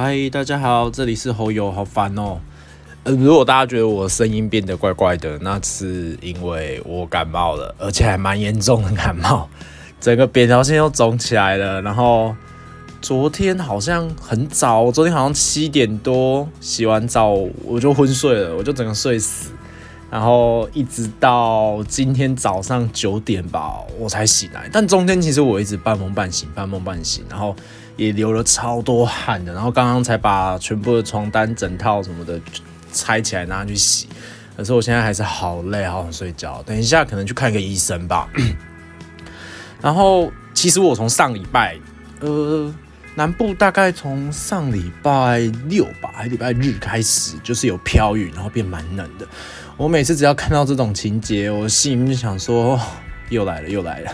嗨，大家好，这里是侯友，好烦哦。呃，如果大家觉得我声音变得怪怪的，那是因为我感冒了，而且还蛮严重的感冒，整个扁桃腺又肿起来了。然后昨天好像很早，昨天好像七点多洗完澡我就昏睡了，我就整个睡死。然后一直到今天早上九点吧，我才醒来。但中间其实我一直半梦半醒，半梦半醒，然后也流了超多汗的。然后刚刚才把全部的床单、枕套什么的拆起来拿去洗。可是我现在还是好累，好想睡觉。等一下可能去看个医生吧。然后其实我从上礼拜，呃，南部大概从上礼拜六吧，还礼拜日开始，就是有飘雨，然后变蛮冷的。我每次只要看到这种情节，我心里面就想说，又来了，又来了。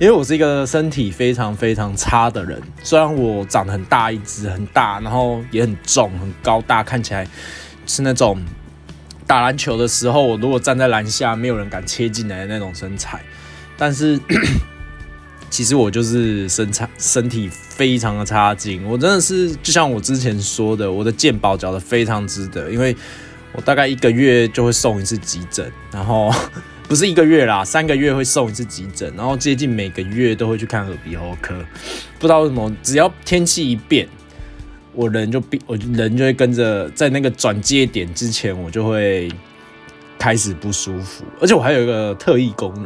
因为我是一个身体非常非常差的人，虽然我长得很大一只，很大，然后也很重，很高大，看起来是那种打篮球的时候，我如果站在篮下，没有人敢切进来的那种身材。但是，其实我就是身材身体非常的差劲。我真的是就像我之前说的，我的健保缴的非常值得，因为。我大概一个月就会送一次急诊，然后不是一个月啦，三个月会送一次急诊，然后接近每个月都会去看耳鼻喉科。不知道为什么，只要天气一变，我人就变，我人就会跟着在那个转接点之前，我就会开始不舒服。而且我还有一个特异功能，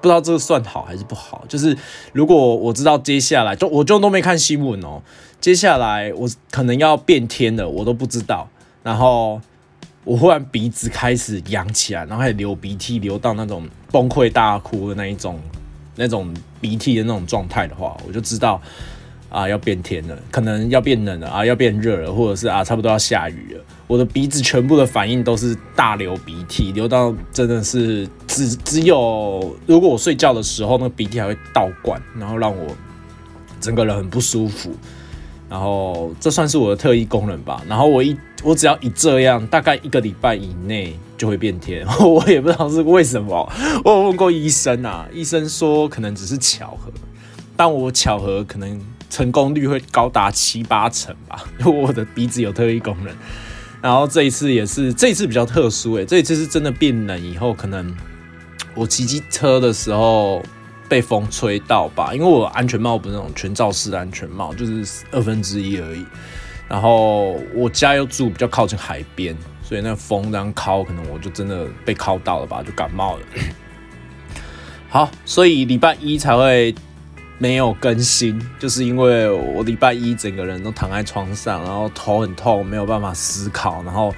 不知道这个算好还是不好。就是如果我知道接下来，就我就都没看新闻哦，接下来我可能要变天了，我都不知道。然后。我忽然鼻子开始痒起来，然后还流鼻涕，流到那种崩溃大哭的那一种、那种鼻涕的那种状态的话，我就知道啊要变天了，可能要变冷了啊，要变热了，或者是啊差不多要下雨了。我的鼻子全部的反应都是大流鼻涕，流到真的是只只有如果我睡觉的时候，那个鼻涕还会倒灌，然后让我整个人很不舒服。然后这算是我的特异功能吧。然后我一我只要一这样，大概一个礼拜以内就会变天。我也不知道是为什么。我有问过医生啊，医生说可能只是巧合，但我巧合可能成功率会高达七八成吧，因为我的鼻子有特异功能。然后这一次也是，这一次比较特殊诶，这一次是真的变冷以后，可能我骑机车的时候。被风吹到吧，因为我安全帽不是那种全罩式的安全帽，就是二分之一而已。然后我家又住比较靠近海边，所以那风这样敲，可能我就真的被敲到了吧，就感冒了。好，所以礼拜一才会没有更新，就是因为我礼拜一整个人都躺在床上，然后头很痛，没有办法思考，然后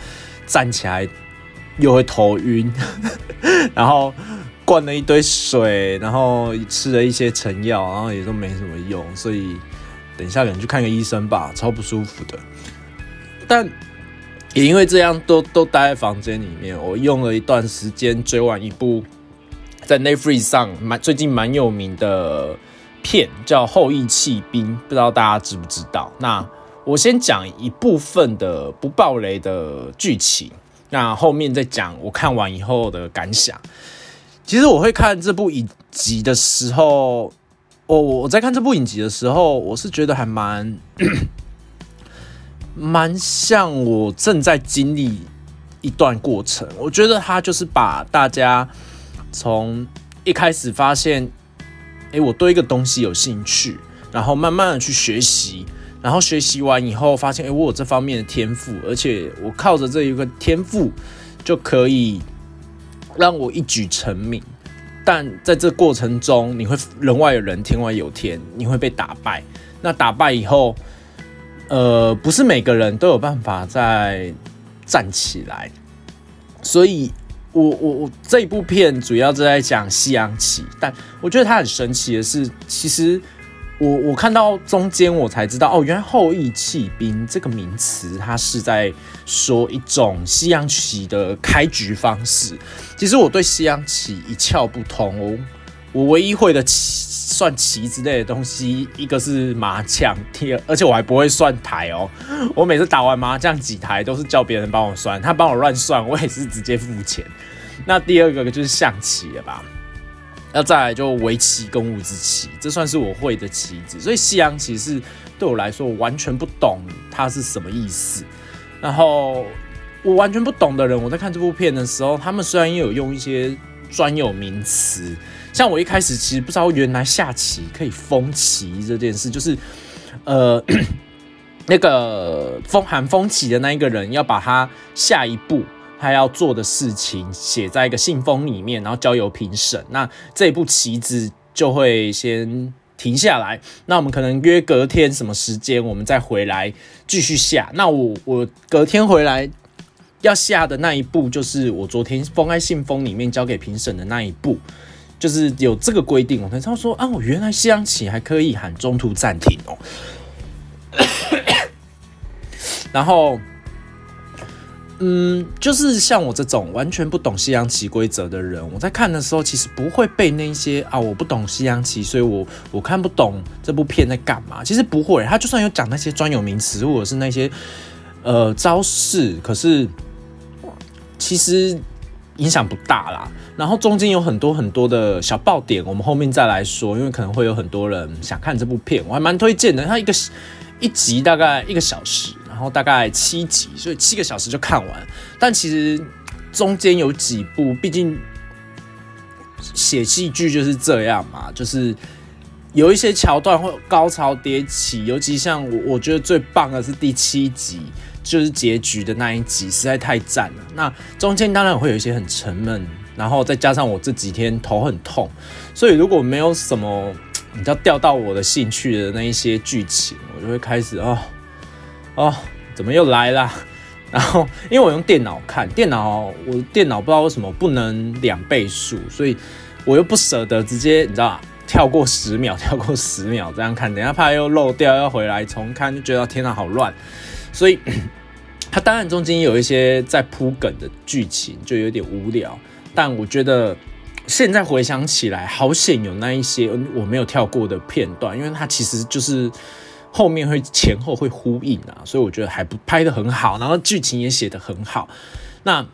站起来又会头晕，然后。灌了一堆水，然后吃了一些成药，然后也都没什么用，所以等一下可能去看个医生吧，超不舒服的。但也因为这样，都都待在房间里面。我用了一段时间追完一部在 Netflix 上蛮最近蛮有名的片，叫《后羿弃兵》，不知道大家知不知道？那我先讲一部分的不暴雷的剧情，那后面再讲我看完以后的感想。其实我会看这部影集的时候，我我在看这部影集的时候，我是觉得还蛮 蛮像我正在经历一段过程。我觉得他就是把大家从一开始发现，哎，我对一个东西有兴趣，然后慢慢的去学习，然后学习完以后发现，哎，我有这方面的天赋，而且我靠着这一个天赋就可以。让我一举成名，但在这过程中，你会人外有人，天外有天，你会被打败。那打败以后，呃，不是每个人都有办法再站起来。所以，我我我这一部片主要是在讲西洋棋，但我觉得它很神奇的是，其实。我我看到中间，我才知道哦，原来后羿弃兵这个名词，它是在说一种西洋棋的开局方式。其实我对西洋棋一窍不通哦，我唯一会的棋算棋之类的东西，一个是麻将，第二，而且我还不会算台哦。我每次打完麻将几台都是叫别人帮我算，他帮我乱算，我也是直接付钱。那第二个就是象棋了吧？要再来就围棋跟五子棋，这算是我会的棋子。所以西洋棋是对我来说，我完全不懂它是什么意思。然后我完全不懂的人，我在看这部片的时候，他们虽然也有用一些专有名词，像我一开始其实不知道原来下棋可以封棋这件事，就是呃 那个封喊封棋的那一个人要把他下一步。他要做的事情写在一个信封里面，然后交由评审。那这一步棋子就会先停下来。那我们可能约隔天什么时间，我们再回来继续下。那我我隔天回来要下的那一步，就是我昨天封在信封里面交给评审的那一步，就是有这个规定。我才知道说啊，我原来西洋棋还可以喊中途暂停哦。然后。嗯，就是像我这种完全不懂西洋棋规则的人，我在看的时候其实不会被那些啊，我不懂西洋棋，所以我我看不懂这部片在干嘛。其实不会，他就算有讲那些专有名词或者是那些呃招式，可是其实影响不大啦。然后中间有很多很多的小爆点，我们后面再来说，因为可能会有很多人想看这部片，我还蛮推荐的。它一个一集大概一个小时。然后大概七集，所以七个小时就看完。但其实中间有几部，毕竟写戏剧就是这样嘛，就是有一些桥段会高潮迭起。尤其像我，我觉得最棒的是第七集，就是结局的那一集，实在太赞了。那中间当然会有一些很沉闷，然后再加上我这几天头很痛，所以如果没有什么比较吊到我的兴趣的那一些剧情，我就会开始哦。哦，怎么又来了？然后因为我用电脑看，电脑我电脑不知道为什么不能两倍速，所以我又不舍得直接你知道跳过十秒，跳过十秒这样看，等下怕又漏掉，要回来重看，就觉得天哪，好乱。所以 它当然中间有一些在铺梗的剧情，就有点无聊。但我觉得现在回想起来，好险有那一些我没有跳过的片段，因为它其实就是。后面会前后会呼应啊，所以我觉得还不拍的很好，然后剧情也写的很好。那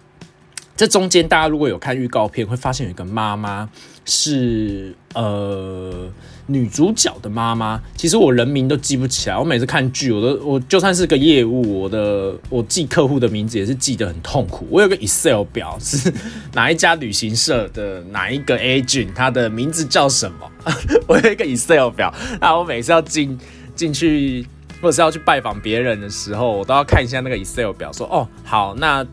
这中间大家如果有看预告片，会发现有一个妈妈是呃女主角的妈妈。其实我人名都记不起来，我每次看剧，我都我就算是个业务，我的我记客户的名字也是记得很痛苦。我有个 Excel 表是哪一家旅行社的哪一个 agent，他的名字叫什么？我有一个 Excel 表，那我每次要进。进去或者是要去拜访别人的时候，我都要看一下那个 Excel 表，说哦好，那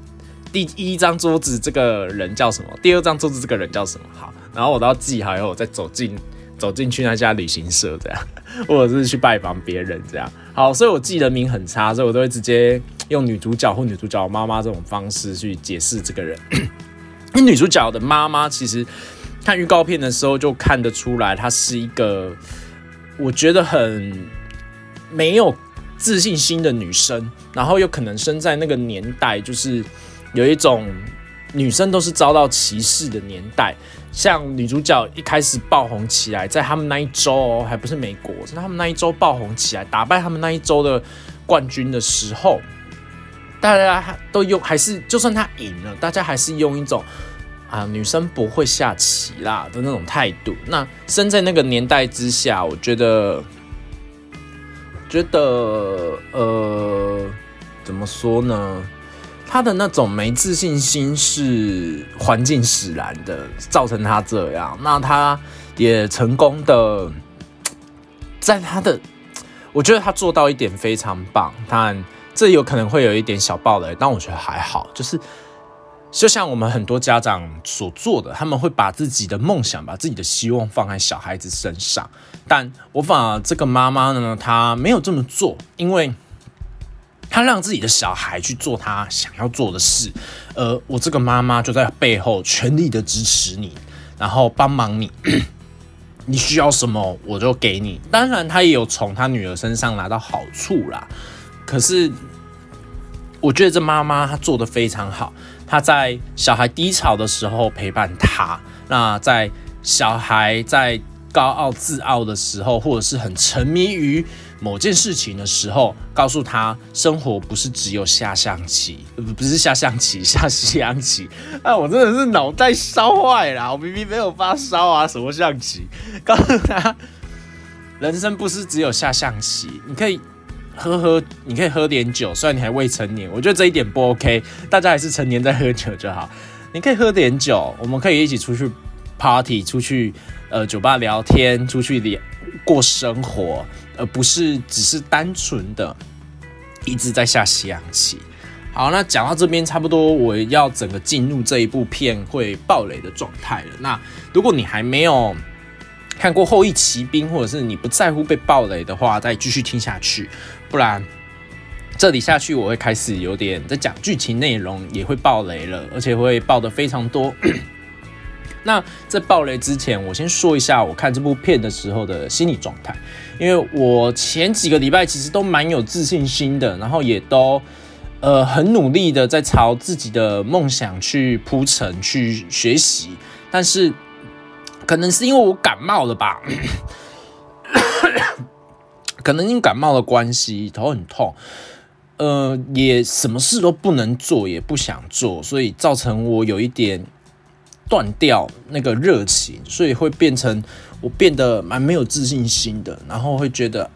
第一张桌子这个人叫什么？第二张桌子这个人叫什么？好，然后我都要记好，以后我再走进走进去那家旅行社这样，或者是去拜访别人这样。好，所以我记人名很差，所以我都会直接用女主角或女主角妈妈这种方式去解释这个人。那女主角的妈妈其实看预告片的时候就看得出来，她是一个我觉得很。没有自信心的女生，然后又可能生在那个年代，就是有一种女生都是遭到歧视的年代。像女主角一开始爆红起来，在他们那一周还不是美国，是他们那一周爆红起来，打败他们那一周的冠军的时候，大家都用还是就算她赢了，大家还是用一种啊女生不会下棋啦的那种态度。那生在那个年代之下，我觉得。觉得呃，怎么说呢？他的那种没自信心是环境使然的，造成他这样。那他也成功的，在他的，我觉得他做到一点非常棒。当然，这有可能会有一点小暴雷，但我觉得还好，就是。就像我们很多家长所做的，他们会把自己的梦想、把自己的希望放在小孩子身上。但我反而这个妈妈呢，她没有这么做，因为她让自己的小孩去做他想要做的事，而我这个妈妈就在背后全力的支持你，然后帮忙你。你需要什么，我就给你。当然，她也有从她女儿身上拿到好处啦。可是，我觉得这妈妈她做的非常好。她在小孩低潮的时候陪伴他，那在小孩在高傲自傲的时候，或者是很沉迷于某件事情的时候，告诉他生活不是只有下象棋，不不是下象棋，下西洋棋。啊，我真的是脑袋烧坏了，我明明没有发烧啊，什么象棋？告诉他，人生不是只有下象棋，你可以喝喝，你可以喝点酒，虽然你还未成年，我觉得这一点不 OK，大家还是成年在喝酒就好。你可以喝点酒，我们可以一起出去 party，出去呃酒吧聊天，出去聊过生活。而不是只是单纯的一直在下西洋棋。好，那讲到这边差不多，我要整个进入这一部片会爆雷的状态了。那如果你还没有看过《后羿骑兵》，或者是你不在乎被爆雷的话，再继续听下去。不然这里下去我会开始有点在讲剧情内容，也会爆雷了，而且会爆的非常多。那在爆雷之前，我先说一下我看这部片的时候的心理状态，因为我前几个礼拜其实都蛮有自信心的，然后也都呃很努力的在朝自己的梦想去铺陈、去学习，但是可能是因为我感冒了吧，可能因为感冒的关系，头很痛，呃，也什么事都不能做，也不想做，所以造成我有一点。断掉那个热情，所以会变成我变得蛮没有自信心的，然后会觉得，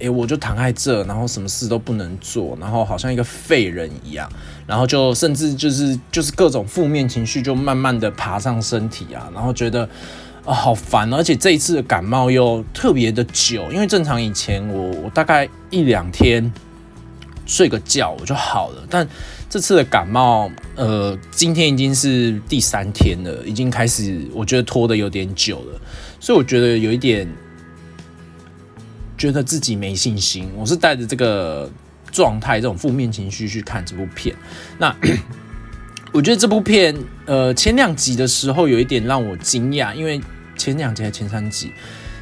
哎，我就躺在这，然后什么事都不能做，然后好像一个废人一样，然后就甚至就是就是各种负面情绪就慢慢的爬上身体啊，然后觉得啊好烦，而且这一次的感冒又特别的久，因为正常以前我我大概一两天睡个觉我就好了，但。这次的感冒，呃，今天已经是第三天了，已经开始，我觉得拖的有点久了，所以我觉得有一点觉得自己没信心。我是带着这个状态、这种负面情绪去看这部片。那 我觉得这部片，呃，前两集的时候有一点让我惊讶，因为前两集还前三集，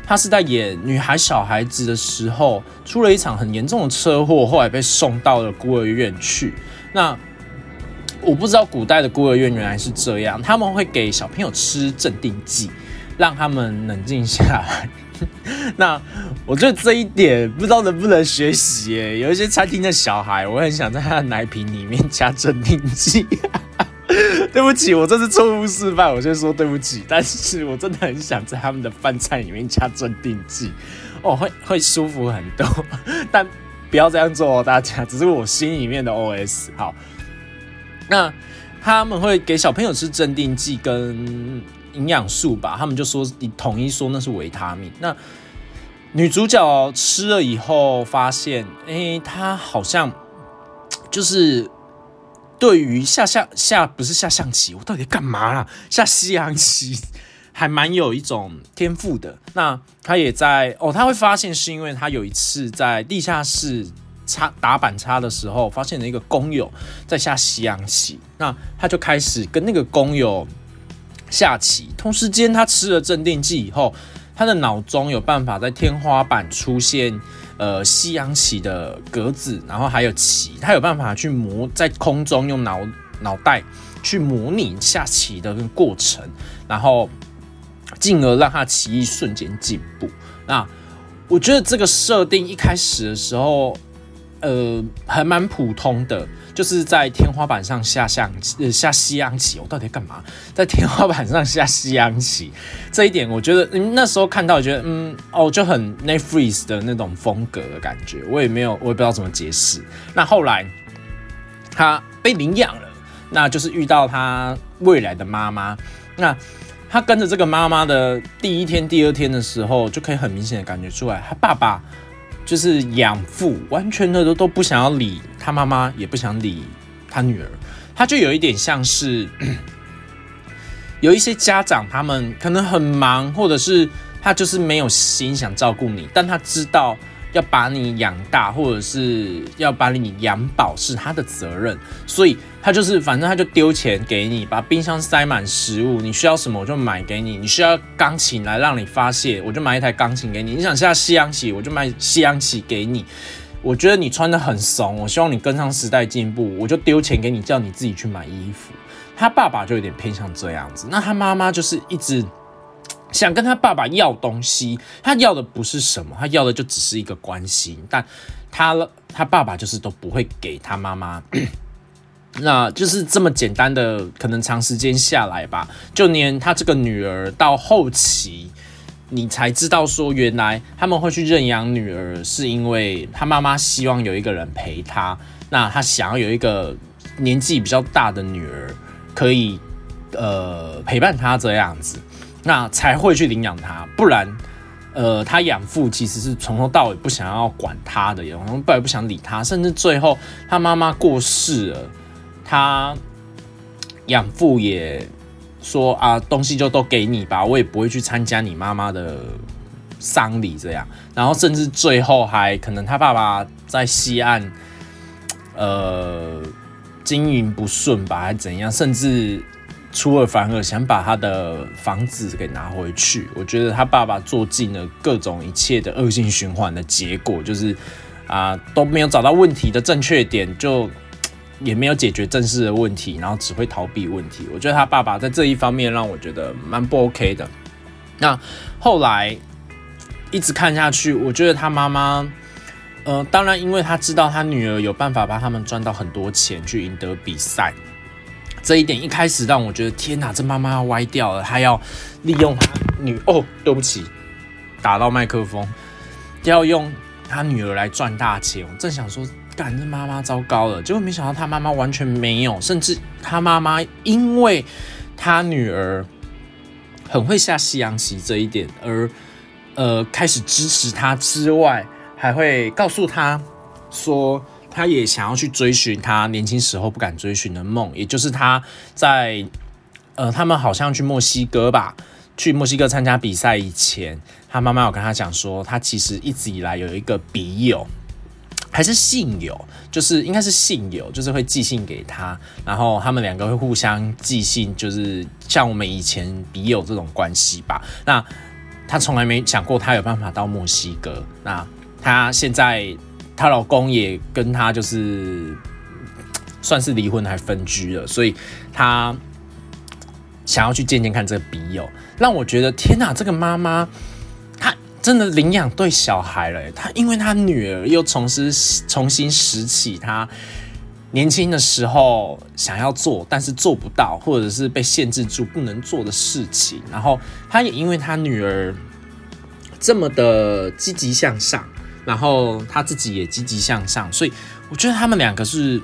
他是在演女孩、小孩子的时候，出了一场很严重的车祸，后来被送到了孤儿院去。那我不知道古代的孤儿院原来是这样，他们会给小朋友吃镇定剂，让他们冷静下来。那我觉得这一点不知道能不能学习耶？有一些餐厅的小孩，我很想在他的奶瓶里面加镇定剂。对不起，我这是错误示范，我先说对不起。但是我真的很想在他们的饭菜里面加镇定剂，哦，会会舒服很多。但不要这样做哦，大家，只是我心里面的 OS。好，那他们会给小朋友吃镇定剂跟营养素吧？他们就说你统一说那是维他命。那女主角吃了以后发现，哎，她好像就是对于下下下不是下象棋，我到底干嘛啦？下西洋棋。还蛮有一种天赋的。那他也在哦，他会发现是因为他有一次在地下室插打板插的时候，发现了一个工友在下西洋棋。那他就开始跟那个工友下棋。同时间，他吃了镇定剂以后，他的脑中有办法在天花板出现呃西洋棋的格子，然后还有棋，他有办法去模在空中用脑脑袋去模拟下棋的过程，然后。进而让他棋艺瞬间进步。那我觉得这个设定一开始的时候，呃，还蛮普通的，就是在天花板上下象呃下西洋棋。我到底干嘛？在天花板上下西洋棋这一点，我觉得嗯那时候看到觉得嗯哦就很 n e t f r e e z e 的那种风格的感觉。我也没有我也不知道怎么解释。那后来他被领养了，那就是遇到他未来的妈妈。那他跟着这个妈妈的第一天、第二天的时候，就可以很明显的感觉出来，他爸爸就是养父，完全的都都不想要理他妈妈，也不想理他女儿。他就有一点像是 有一些家长，他们可能很忙，或者是 他就是没有心想照顾你，但他知道。要把你养大，或者是要把你养饱，是他的责任，所以他就是反正他就丢钱给你，把冰箱塞满食物，你需要什么我就买给你，你需要钢琴来让你发泄，我就买一台钢琴给你，你想下西洋棋，我就买西洋棋给你。我觉得你穿的很怂，我希望你跟上时代进步，我就丢钱给你，叫你自己去买衣服。他爸爸就有点偏向这样子，那他妈妈就是一直想跟他爸爸要东西，他要的不是什么，他要的就只是一个关心，但他他爸爸就是都不会给他妈妈，那就是这么简单的，可能长时间下来吧，就连他这个女儿到后期，你才知道说，原来他们会去认养女儿，是因为他妈妈希望有一个人陪他，那他想要有一个年纪比较大的女儿可以呃陪伴他这样子。那才会去领养他，不然，呃，他养父其实是从头到尾不想要管他的，然后不也不想理他，甚至最后他妈妈过世了，他养父也说啊，东西就都给你吧，我也不会去参加你妈妈的丧礼这样，然后甚至最后还可能他爸爸在西岸，呃，经营不顺吧，还怎样，甚至。出尔反尔，想把他的房子给拿回去。我觉得他爸爸做尽了各种一切的恶性循环的结果，就是啊都没有找到问题的正确点，就也没有解决正式的问题，然后只会逃避问题。我觉得他爸爸在这一方面让我觉得蛮不 OK 的。那后来一直看下去，我觉得他妈妈，呃，当然因为他知道他女儿有办法帮他们赚到很多钱去赢得比赛。这一点一开始让我觉得天哪，这妈妈要歪掉了，她要利用她女哦，对不起，打到麦克风，要用她女儿来赚大钱。我正想说，干这妈妈糟糕了，结果没想到她妈妈完全没有，甚至她妈妈因为她女儿很会下西洋棋这一点，而呃开始支持她之外，还会告诉她说。他也想要去追寻他年轻时候不敢追寻的梦，也就是他在呃，他们好像去墨西哥吧，去墨西哥参加比赛以前，他妈妈有跟他讲说，他其实一直以来有一个笔友，还是信友，就是应该是信友，就是会寄信给他，然后他们两个会互相寄信，就是像我们以前笔友这种关系吧。那他从来没想过他有办法到墨西哥，那他现在。她老公也跟她就是算是离婚还分居了，所以她想要去见见看这个笔友，让我觉得天哪，这个妈妈她真的领养对小孩了。她因为她女儿又重新重新拾起她年轻的时候想要做但是做不到，或者是被限制住不能做的事情，然后她也因为她女儿这么的积极向上。然后他自己也积极向上，所以我觉得他们两个是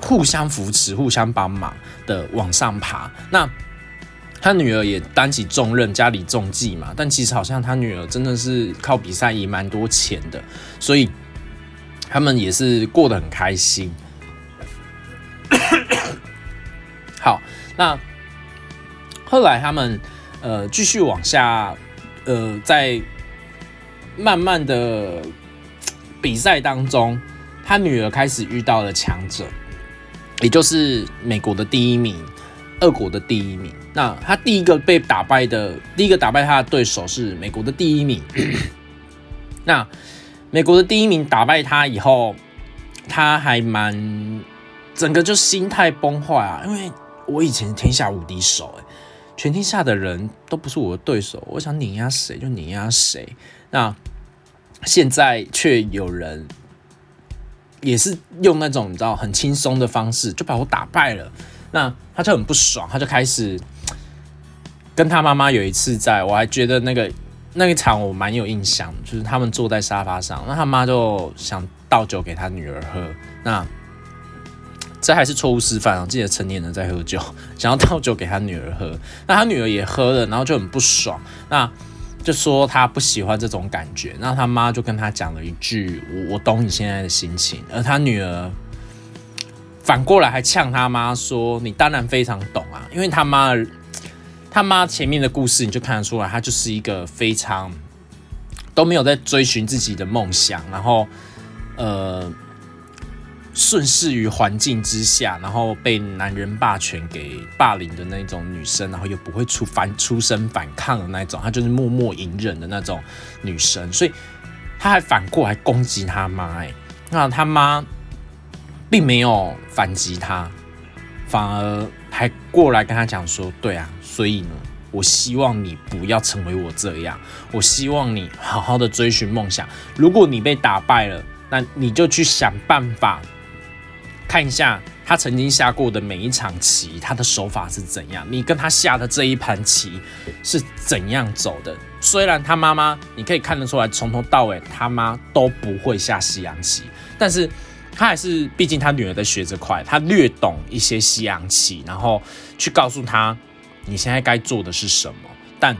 互相扶持、互相帮忙的往上爬。那他女儿也担起重任，家里重计嘛。但其实好像他女儿真的是靠比赛赢蛮多钱的，所以他们也是过得很开心。好，那后来他们呃继续往下呃在。慢慢的比赛当中，他女儿开始遇到了强者，也就是美国的第一名，俄国的第一名。那他第一个被打败的，第一个打败他的对手是美国的第一名。那美国的第一名打败他以后，他还蛮整个就心态崩坏啊，因为我以前天下无敌手，哎，全天下的人都不是我的对手，我想碾压谁就碾压谁。那现在却有人也是用那种你知道很轻松的方式就把我打败了，那他就很不爽，他就开始跟他妈妈有一次在，我还觉得那个那一场我蛮有印象，就是他们坐在沙发上，那他妈就想倒酒给他女儿喝，那这还是错误示范啊！记得成年人在喝酒，想要倒酒给他女儿喝，那他女儿也喝了，然后就很不爽，那。就说他不喜欢这种感觉，那他妈就跟他讲了一句：“我我懂你现在的心情。”而他女儿反过来还呛他妈说：“你当然非常懂啊，因为他妈他妈前面的故事你就看得出来，他就是一个非常都没有在追寻自己的梦想，然后呃。”顺势于环境之下，然后被男人霸权给霸凌的那种女生，然后又不会出反出声反抗的那种，她就是默默隐忍的那种女生，所以她还反过来攻击他妈，哎，那他妈并没有反击她，反而还过来跟她讲说，对啊，所以呢，我希望你不要成为我这样，我希望你好好的追寻梦想。如果你被打败了，那你就去想办法看一下他曾经下过的每一场棋，他的手法是怎样，你跟他下的这一盘棋是怎样走的。虽然他妈妈你可以看得出来，从头到尾他妈都不会下西洋棋，但是他还是，毕竟他女儿在学这块，他略懂一些西洋棋，然后去告诉他。你现在该做的是什么？但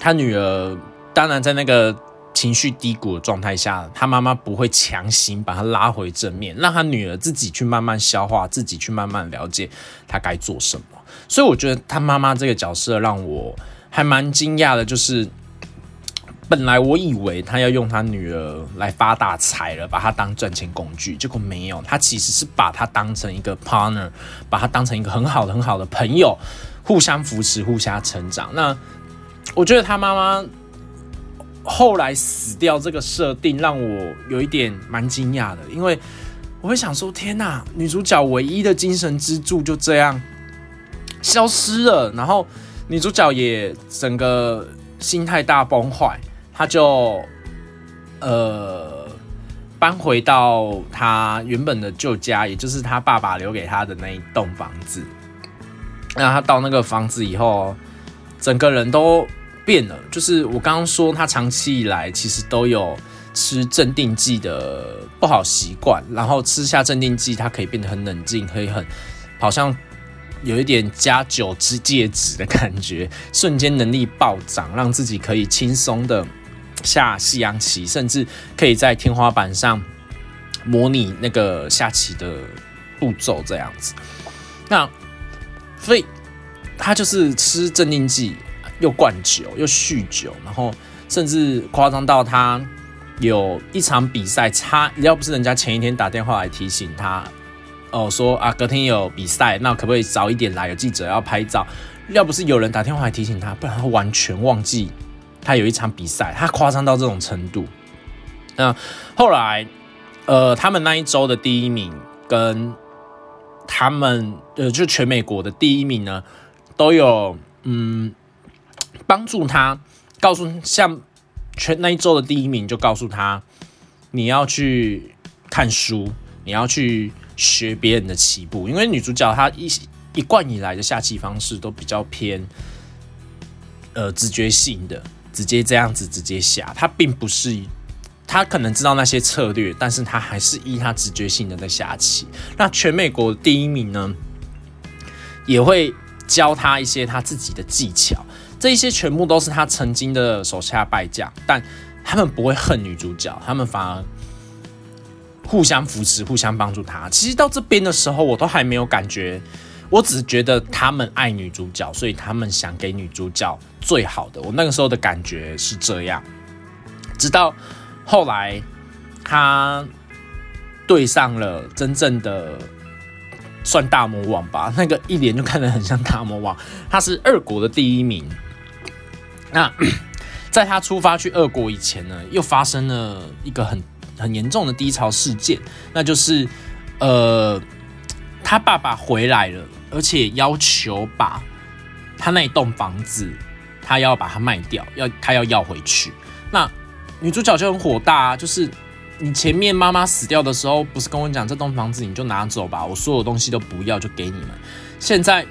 他女儿当然在那个情绪低谷的状态下，他妈妈不会强行把他拉回正面，让他女儿自己去慢慢消化，自己去慢慢了解他该做什么。所以我觉得他妈妈这个角色让我还蛮惊讶的，就是本来我以为他要用他女儿来发大财了，把他当赚钱工具，结果没有，他其实是把他当成一个 partner，把他当成一个很好的、很好的朋友。互相扶持，互相成长。那我觉得他妈妈后来死掉这个设定让我有一点蛮惊讶的，因为我会想说：天哪，女主角唯一的精神支柱就这样消失了，然后女主角也整个心态大崩坏，她就呃搬回到她原本的旧家，也就是她爸爸留给她的那一栋房子。那她到那个房子以后，整个人都变了。就是我刚刚说，他长期以来其实都有吃镇定剂的不好习惯，然后吃下镇定剂，他可以变得很冷静，可以很好像有一点加酒之戒指的感觉，瞬间能力暴涨，让自己可以轻松的下西洋棋，甚至可以在天花板上模拟那个下棋的步骤这样子。那。所以他就是吃镇定剂，又灌酒，又酗酒，然后甚至夸张到他有一场比赛差，要不是人家前一天打电话来提醒他，哦说啊隔天有比赛，那可不可以早一点来？有记者要拍照。要不是有人打电话来提醒他，不然他完全忘记他有一场比赛。他夸张到这种程度。那后来，呃，他们那一周的第一名跟。他们呃，就全美国的第一名呢，都有嗯帮助他，告诉像全那一周的第一名就告诉他，你要去看书，你要去学别人的棋步，因为女主角她一一贯以来的下棋方式都比较偏呃直觉性的，直接这样子直接下，她并不是。他可能知道那些策略，但是他还是依他直觉性的在下棋。那全美国第一名呢，也会教他一些他自己的技巧，这一些全部都是他曾经的手下败将，但他们不会恨女主角，他们反而互相扶持、互相帮助他。其实到这边的时候，我都还没有感觉，我只觉得他们爱女主角，所以他们想给女主角最好的。我那个时候的感觉是这样，直到。后来，他对上了真正的算大魔王吧，那个一脸就看得很像大魔王。他是二国的第一名。那 在他出发去二国以前呢，又发生了一个很很严重的低潮事件，那就是呃，他爸爸回来了，而且要求把他那一栋房子，他要把它卖掉，要他要要回去。那女主角就很火大啊，就是你前面妈妈死掉的时候，不是跟我讲这栋房子你就拿走吧，我所有东西都不要，就给你们。现在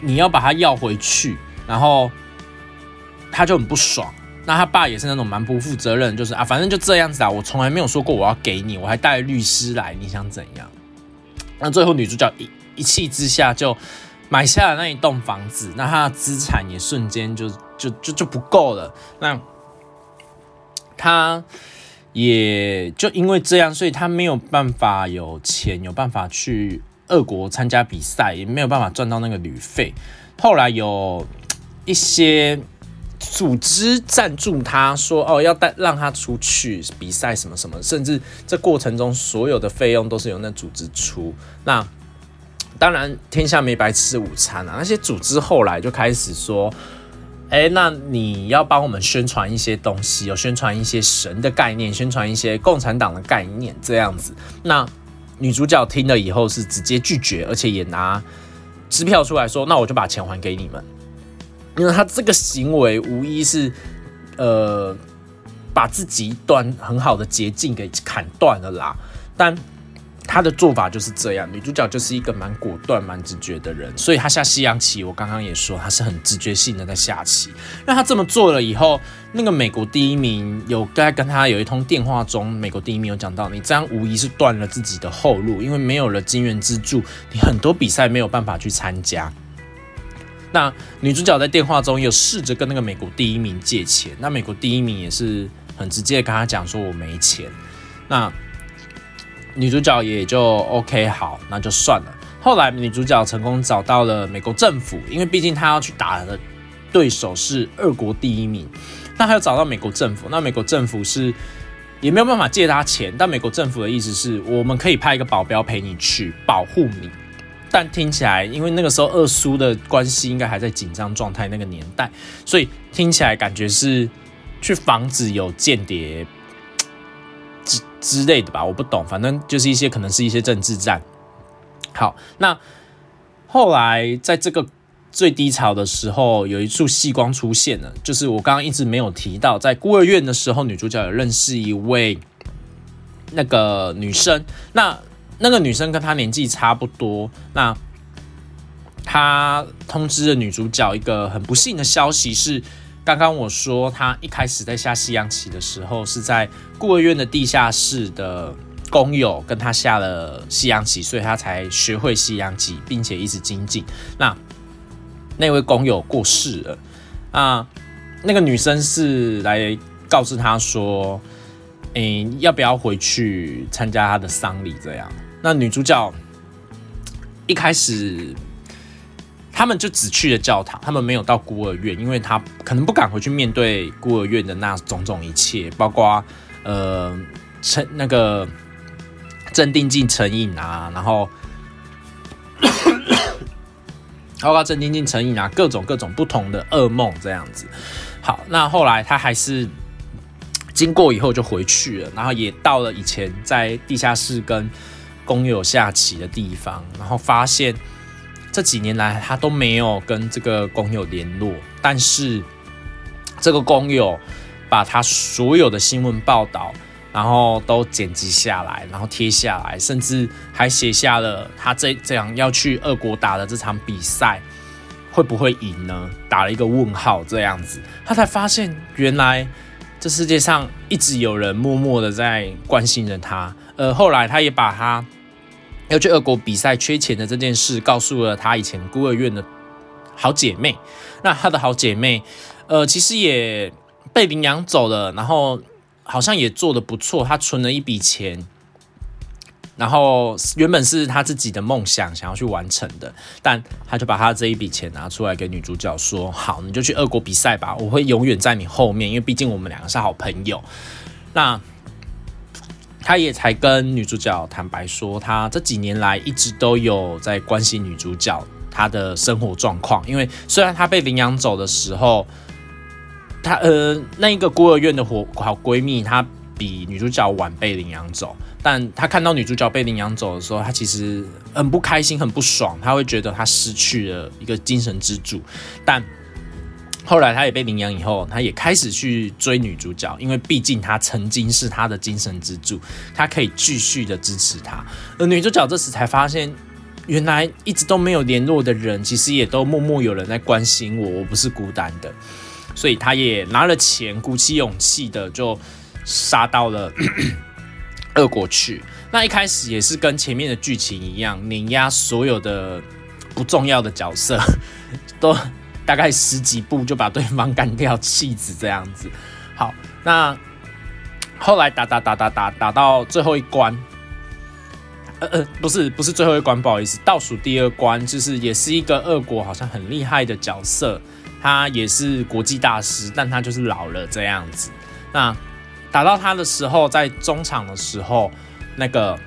你要把它要回去，然后他就很不爽。那他爸也是那种蛮不负责任，就是啊，反正就这样子啊，我从来没有说过我要给你，我还带律师来，你想怎样？那最后女主角一一气之下就买下了那一栋房子，那她的资产也瞬间就就就就不够了。那她也就因为这样，所以她没有办法有钱，有办法去俄国参加比赛，也没有办法赚到那个旅费。后来有一些组织赞助他，说哦要带让他出去比赛什么什么，甚至这过程中所有的费用都是由那组织出。那当然天下没白吃午餐啊，那些组织后来就开始说。哎，那你要帮我们宣传一些东西，有宣传一些神的概念，宣传一些共产党的概念，这样子。那女主角听了以后是直接拒绝，而且也拿支票出来说：“那我就把钱还给你们。”因为他这个行为无疑是呃把自己一段很好的捷径给砍断了啦，但。他的做法就是这样，女主角就是一个蛮果断、蛮直觉的人，所以她下西洋棋，我刚刚也说她是很直觉性的在下棋。那她这么做了以后，那个美国第一名有在跟她有一通电话中，美国第一名有讲到，你这样无疑是断了自己的后路，因为没有了金元支柱，你很多比赛没有办法去参加。那女主角在电话中有试着跟那个美国第一名借钱，那美国第一名也是很直接跟她讲说我没钱。那女主角也就 OK 好，那就算了。后来女主角成功找到了美国政府，因为毕竟她要去打的对手是二国第一名，那还要找到美国政府。那美国政府是也没有办法借她钱，但美国政府的意思是我们可以派一个保镖陪你去保护你。但听起来，因为那个时候二叔的关系应该还在紧张状态那个年代，所以听起来感觉是去防止有间谍。之之类的吧，我不懂，反正就是一些可能是一些政治战。好，那后来在这个最低潮的时候，有一处细光出现了，就是我刚刚一直没有提到，在孤儿院的时候，女主角有认识一位那个女生，那那个女生跟她年纪差不多，那她通知了女主角一个很不幸的消息是。刚刚我说，他一开始在下西洋棋的时候，是在孤儿院的地下室的工友跟他下了西洋棋，所以他才学会西洋棋，并且一直精进。那那位工友过世了，啊，那个女生是来告诉他说，诶，要不要回去参加他的丧礼？这样，那女主角一开始。他们就只去了教堂，他们没有到孤儿院，因为他可能不敢回去面对孤儿院的那种种一切，包括呃成那个镇定剂成瘾啊，然后 包括镇定剂成瘾啊，各种各种不同的噩梦这样子。好，那后来他还是经过以后就回去了，然后也到了以前在地下室跟工友下棋的地方，然后发现。这几年来，他都没有跟这个工友联络，但是这个工友把他所有的新闻报道，然后都剪辑下来，然后贴下来，甚至还写下了他这这样要去俄国打的这场比赛会不会赢呢？打了一个问号，这样子，他才发现原来这世界上一直有人默默的在关心着他。呃，后来他也把他。要去俄国比赛缺钱的这件事，告诉了他以前孤儿院的好姐妹。那他的好姐妹，呃，其实也被领养走了，然后好像也做的不错。他存了一笔钱，然后原本是他自己的梦想，想要去完成的，但他就把他这一笔钱拿出来给女主角说：“好，你就去俄国比赛吧，我会永远在你后面，因为毕竟我们两个是好朋友。”那。他也才跟女主角坦白说，他这几年来一直都有在关心女主角她的生活状况。因为虽然她被领养走的时候，她呃那一个孤儿院的好好闺蜜，她比女主角晚被领养走，但她看到女主角被领养走的时候，她其实很不开心，很不爽，她会觉得她失去了一个精神支柱，但。后来他也被领养以后，他也开始去追女主角，因为毕竟他曾经是他的精神支柱，他可以继续的支持他。而女主角这时才发现，原来一直都没有联络的人，其实也都默默有人在关心我，我不是孤单的。所以他也拿了钱，鼓起勇气的就杀到了恶国去。那一开始也是跟前面的剧情一样，碾压所有的不重要的角色，都。大概十几步就把对方干掉，弃子这样子。好，那后来打打打打打打到最后一关，呃呃，不是不是最后一关，不好意思，倒数第二关就是也是一个俄国好像很厉害的角色，他也是国际大师，但他就是老了这样子。那打到他的时候，在中场的时候，那个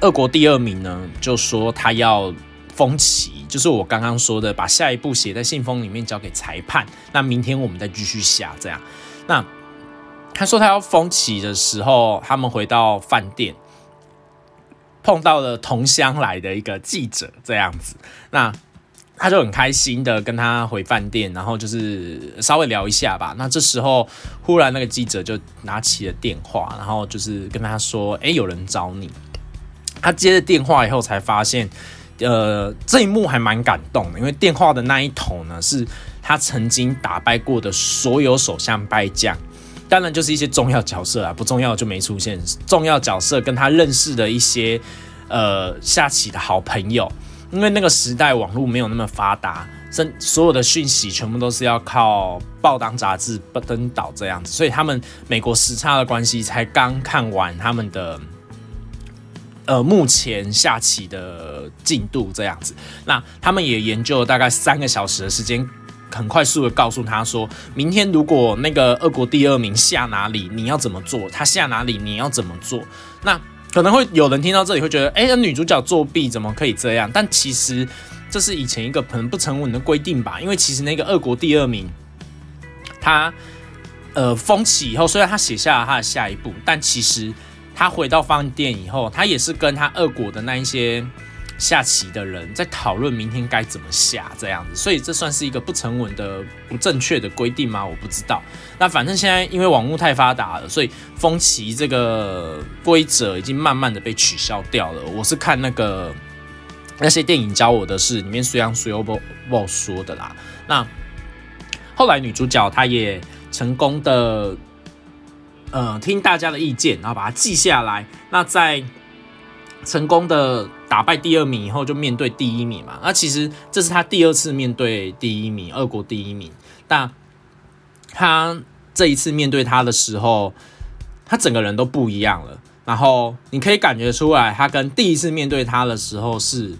俄国第二名呢就说他要。封棋就是我刚刚说的，把下一步写在信封里面交给裁判。那明天我们再继续下，这样。那他说他要封棋的时候，他们回到饭店，碰到了同乡来的一个记者，这样子。那他就很开心的跟他回饭店，然后就是稍微聊一下吧。那这时候忽然那个记者就拿起了电话，然后就是跟他说：“哎，有人找你。”他接了电话以后才发现，呃，这一幕还蛮感动的，因为电话的那一头呢是他曾经打败过的所有首相败将，当然就是一些重要角色啊，不重要就没出现。重要角色跟他认识的一些呃下棋的好朋友。因为那个时代网络没有那么发达，所所有的讯息全部都是要靠报章杂志登岛这样子，所以他们美国时差的关系才刚看完他们的呃目前下棋的进度这样子。那他们也研究了大概三个小时的时间，很快速的告诉他说，明天如果那个俄国第二名下哪里，你要怎么做？他下哪里，你要怎么做？那。可能会有人听到这里会觉得，哎，那女主角作弊怎么可以这样？但其实这是以前一个可能不成文的规定吧。因为其实那个俄国第二名，他呃封起以后，虽然他写下了他的下一步，但其实他回到饭店以后，他也是跟他俄国的那一些。下棋的人在讨论明天该怎么下这样子，所以这算是一个不成文的不正确的规定吗？我不知道。那反正现在因为网络太发达了，所以封棋这个规则已经慢慢的被取消掉了。我是看那个那些电影教我的是里面，虽然随波波说的啦。那后来女主角她也成功的，呃，听大家的意见，然后把它记下来。那在成功的打败第二名以后，就面对第一名嘛。那其实这是他第二次面对第一名，俄国第一名。但他这一次面对他的时候，他整个人都不一样了。然后你可以感觉出来，他跟第一次面对他的时候是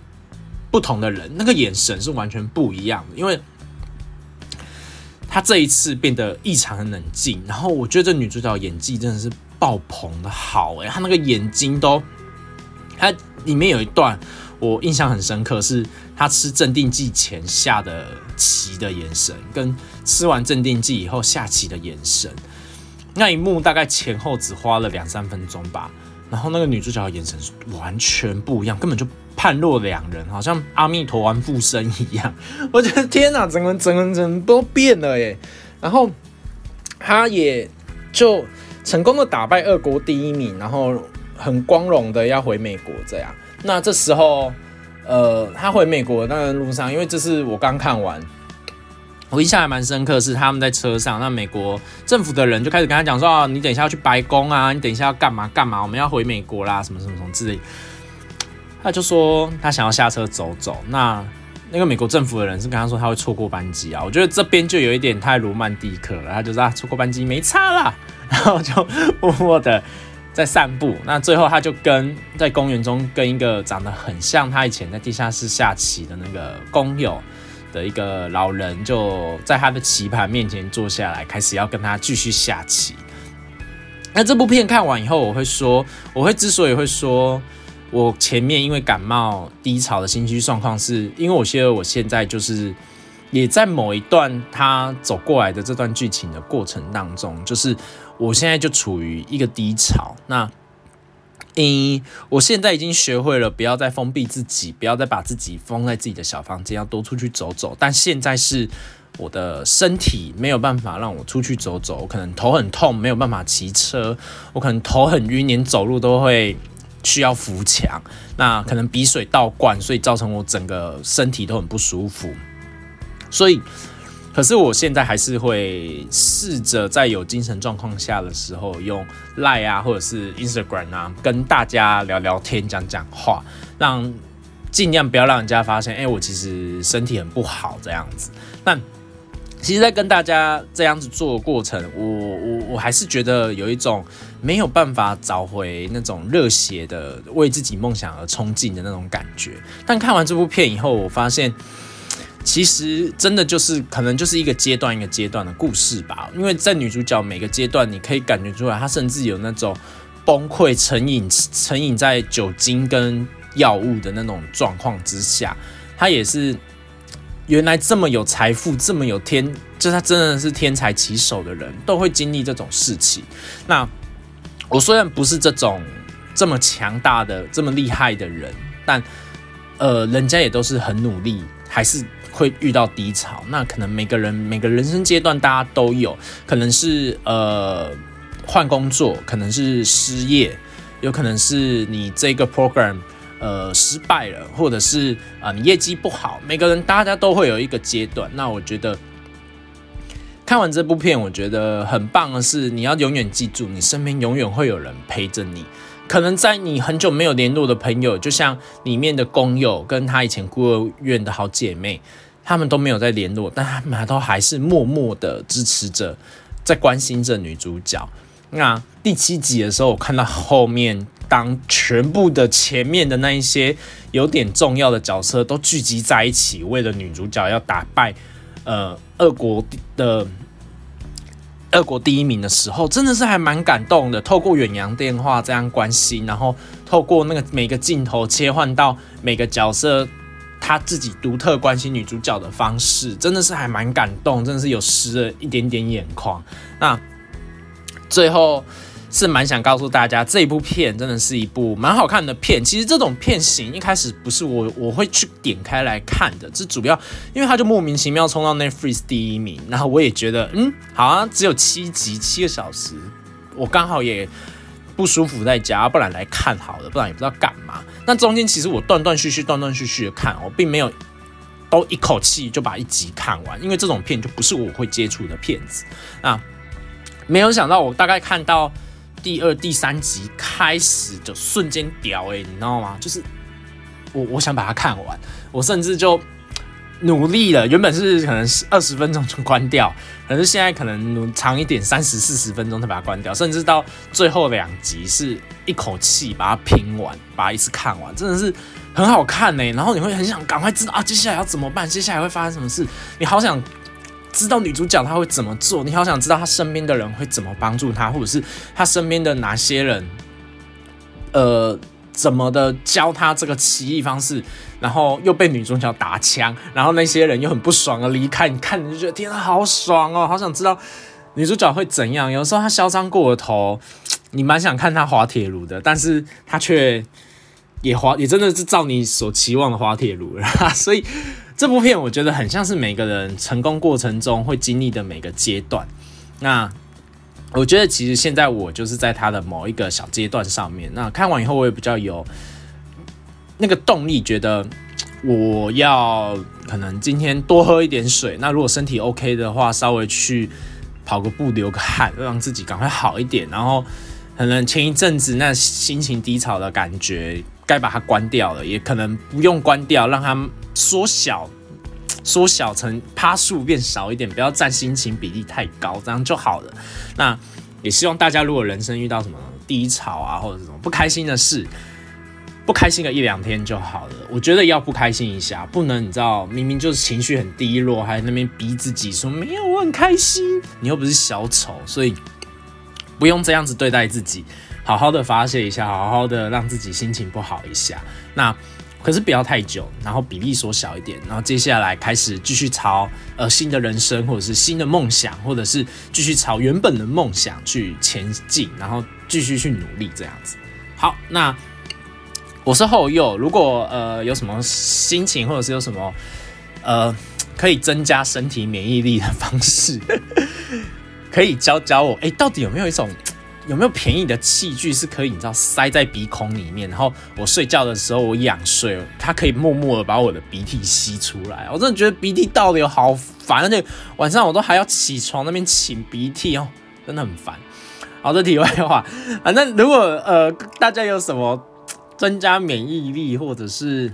不同的人，那个眼神是完全不一样的。因为她这一次变得异常的冷静。然后我觉得这女主角演技真的是爆棚的好诶，她那个眼睛都。她里面有一段我印象很深刻，是她吃镇定剂前下的棋的眼神，跟吃完镇定剂以后下棋的眼神。那一幕大概前后只花了两三分钟吧。然后那个女主角的眼神完全不一样，根本就判若两人，好像阿弥陀丸附身一样。我觉得天哪，整个整个人都变了耶。然后他也就成功的打败俄国第一名，然后。很光荣的要回美国，这样。那这时候，呃，他回美国那个路上，因为这是我刚看完，我印象还蛮深刻，是他们在车上，那美国政府的人就开始跟他讲说：“啊，你等一下要去白宫啊，你等一下要干嘛干嘛，我们要回美国啦，什么什么什么之类。”他就说他想要下车走走。那那个美国政府的人是跟他说他会错过班机啊。我觉得这边就有一点太罗曼蒂克了。他就说啊，错过班机没差啦，然后就默默的。在散步，那最后他就跟在公园中跟一个长得很像他以前在地下室下棋的那个工友的一个老人，就在他的棋盘面前坐下来，开始要跟他继续下棋。那这部片看完以后，我会说，我会之所以会说，我前面因为感冒低潮的心虚状况，是因为我觉得我现在就是也在某一段他走过来的这段剧情的过程当中，就是。我现在就处于一个低潮。那，嗯，我现在已经学会了不要再封闭自己，不要再把自己封在自己的小房间，要多出去走走。但现在是我的身体没有办法让我出去走走，我可能头很痛，没有办法骑车，我可能头很晕，连走路都会需要扶墙。那可能鼻水倒灌，所以造成我整个身体都很不舒服。所以。可是我现在还是会试着在有精神状况下的时候，用 Line 啊，或者是 Instagram 啊，跟大家聊聊天、讲讲话，让尽量不要让人家发现，哎，我其实身体很不好这样子。但其实，在跟大家这样子做的过程，我我我还是觉得有一种没有办法找回那种热血的为自己梦想而冲劲的那种感觉。但看完这部片以后，我发现。其实真的就是可能就是一个阶段一个阶段的故事吧，因为在女主角每个阶段，你可以感觉出来，她甚至有那种崩溃、成瘾、成瘾在酒精跟药物的那种状况之下，她也是原来这么有财富、这么有天，就是她真的是天才棋手的人，都会经历这种事情。那我虽然不是这种这么强大的、这么厉害的人，但呃，人家也都是很努力，还是。会遇到低潮。那可能每个人每个人生阶段大家都有，可能是呃换工作，可能是失业，有可能是你这个 program 呃失败了，或者是啊你业绩不好。每个人大家都会有一个阶段。那我觉得。看完这部片，我觉得很棒的是，你要永远记住，你身边永远会有人陪着你。可能在你很久没有联络的朋友，就像里面的工友跟他以前孤儿院的好姐妹，他们都没有在联络，但他们都还是默默的支持着，在关心着女主角。那第七集的时候，我看到后面，当全部的前面的那一些有点重要的角色都聚集在一起，为了女主角要打败。呃，二国的二国第一名的时候，真的是还蛮感动的。透过远洋电话这样关心，然后透过那个每个镜头切换到每个角色他自己独特关心女主角的方式，真的是还蛮感动，真的是有湿了一点点眼眶。那最后。是蛮想告诉大家，这一部片真的是一部蛮好看的片。其实这种片型一开始不是我我会去点开来看的，这主要因为它就莫名其妙冲到 Netflix 第一名，然后我也觉得嗯，好像只有七集七个小时，我刚好也不舒服在家，不然来看好了，不然也不知道干嘛。那中间其实我断断续续、断断续续的看，我并没有都一口气就把一集看完，因为这种片就不是我会接触的片子啊。没有想到我大概看到。第二、第三集开始就瞬间屌哎，你知道吗？就是我我想把它看完，我甚至就努力了。原本是可能是二十分钟就关掉，可是现在可能长一点，三十四十分钟才把它关掉。甚至到最后两集是一口气把它拼完，把它一次看完，真的是很好看呢。然后你会很想赶快知道啊，接下来要怎么办？接下来会发生什么事？你好想。知道女主角她会怎么做，你好想知道她身边的人会怎么帮助她，或者是她身边的哪些人，呃，怎么的教她这个奇异方式，然后又被女主角打枪，然后那些人又很不爽的离开，你看你就觉得天啊，好爽哦，好想知道女主角会怎样。有时候她嚣张过了头，你蛮想看她滑铁卢的，但是她却也滑，也真的是照你所期望的滑铁卢，所以。这部片我觉得很像是每个人成功过程中会经历的每个阶段。那我觉得其实现在我就是在他的某一个小阶段上面。那看完以后我也比较有那个动力，觉得我要可能今天多喝一点水。那如果身体 OK 的话，稍微去跑个步、流个汗，让自己赶快好一点。然后可能前一阵子那心情低潮的感觉，该把它关掉了，也可能不用关掉，让它。缩小，缩小成趴数变少一点，不要占心情比例太高，这样就好了。那也希望大家如果人生遇到什么低潮啊，或者什么不开心的事，不开心个一两天就好了。我觉得要不开心一下，不能你知道，明明就是情绪很低落，还在那边逼自己说没有我很开心，你又不是小丑，所以不用这样子对待自己，好好的发泄一下，好好的让自己心情不好一下。那。可是不要太久，然后比例缩小一点，然后接下来开始继续朝呃新的人生，或者是新的梦想，或者是继续朝原本的梦想去前进，然后继续去努力这样子。好，那我是后右，如果呃有什么心情，或者是有什么呃可以增加身体免疫力的方式，可以教教我。哎，到底有没有一种？有没有便宜的器具是可以你知道塞在鼻孔里面，然后我睡觉的时候我仰睡，它可以默默的把我的鼻涕吸出来。我真的觉得鼻涕倒流好烦，而且晚上我都还要起床那边擤鼻涕哦，真的很烦。好的，题外话，反正如果呃大家有什么增加免疫力或者是。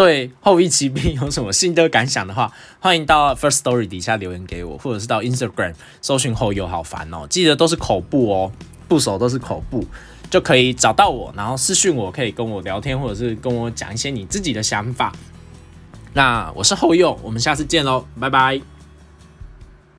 对后羿骑兵有什么心得感想的话，欢迎到 First Story 底下留言给我，或者是到 Instagram 搜寻后又好烦哦，记得都是口部哦，部首都是口部，就可以找到我，然后私讯我，可以跟我聊天，或者是跟我讲一些你自己的想法。那我是后佑，我们下次见喽，拜拜。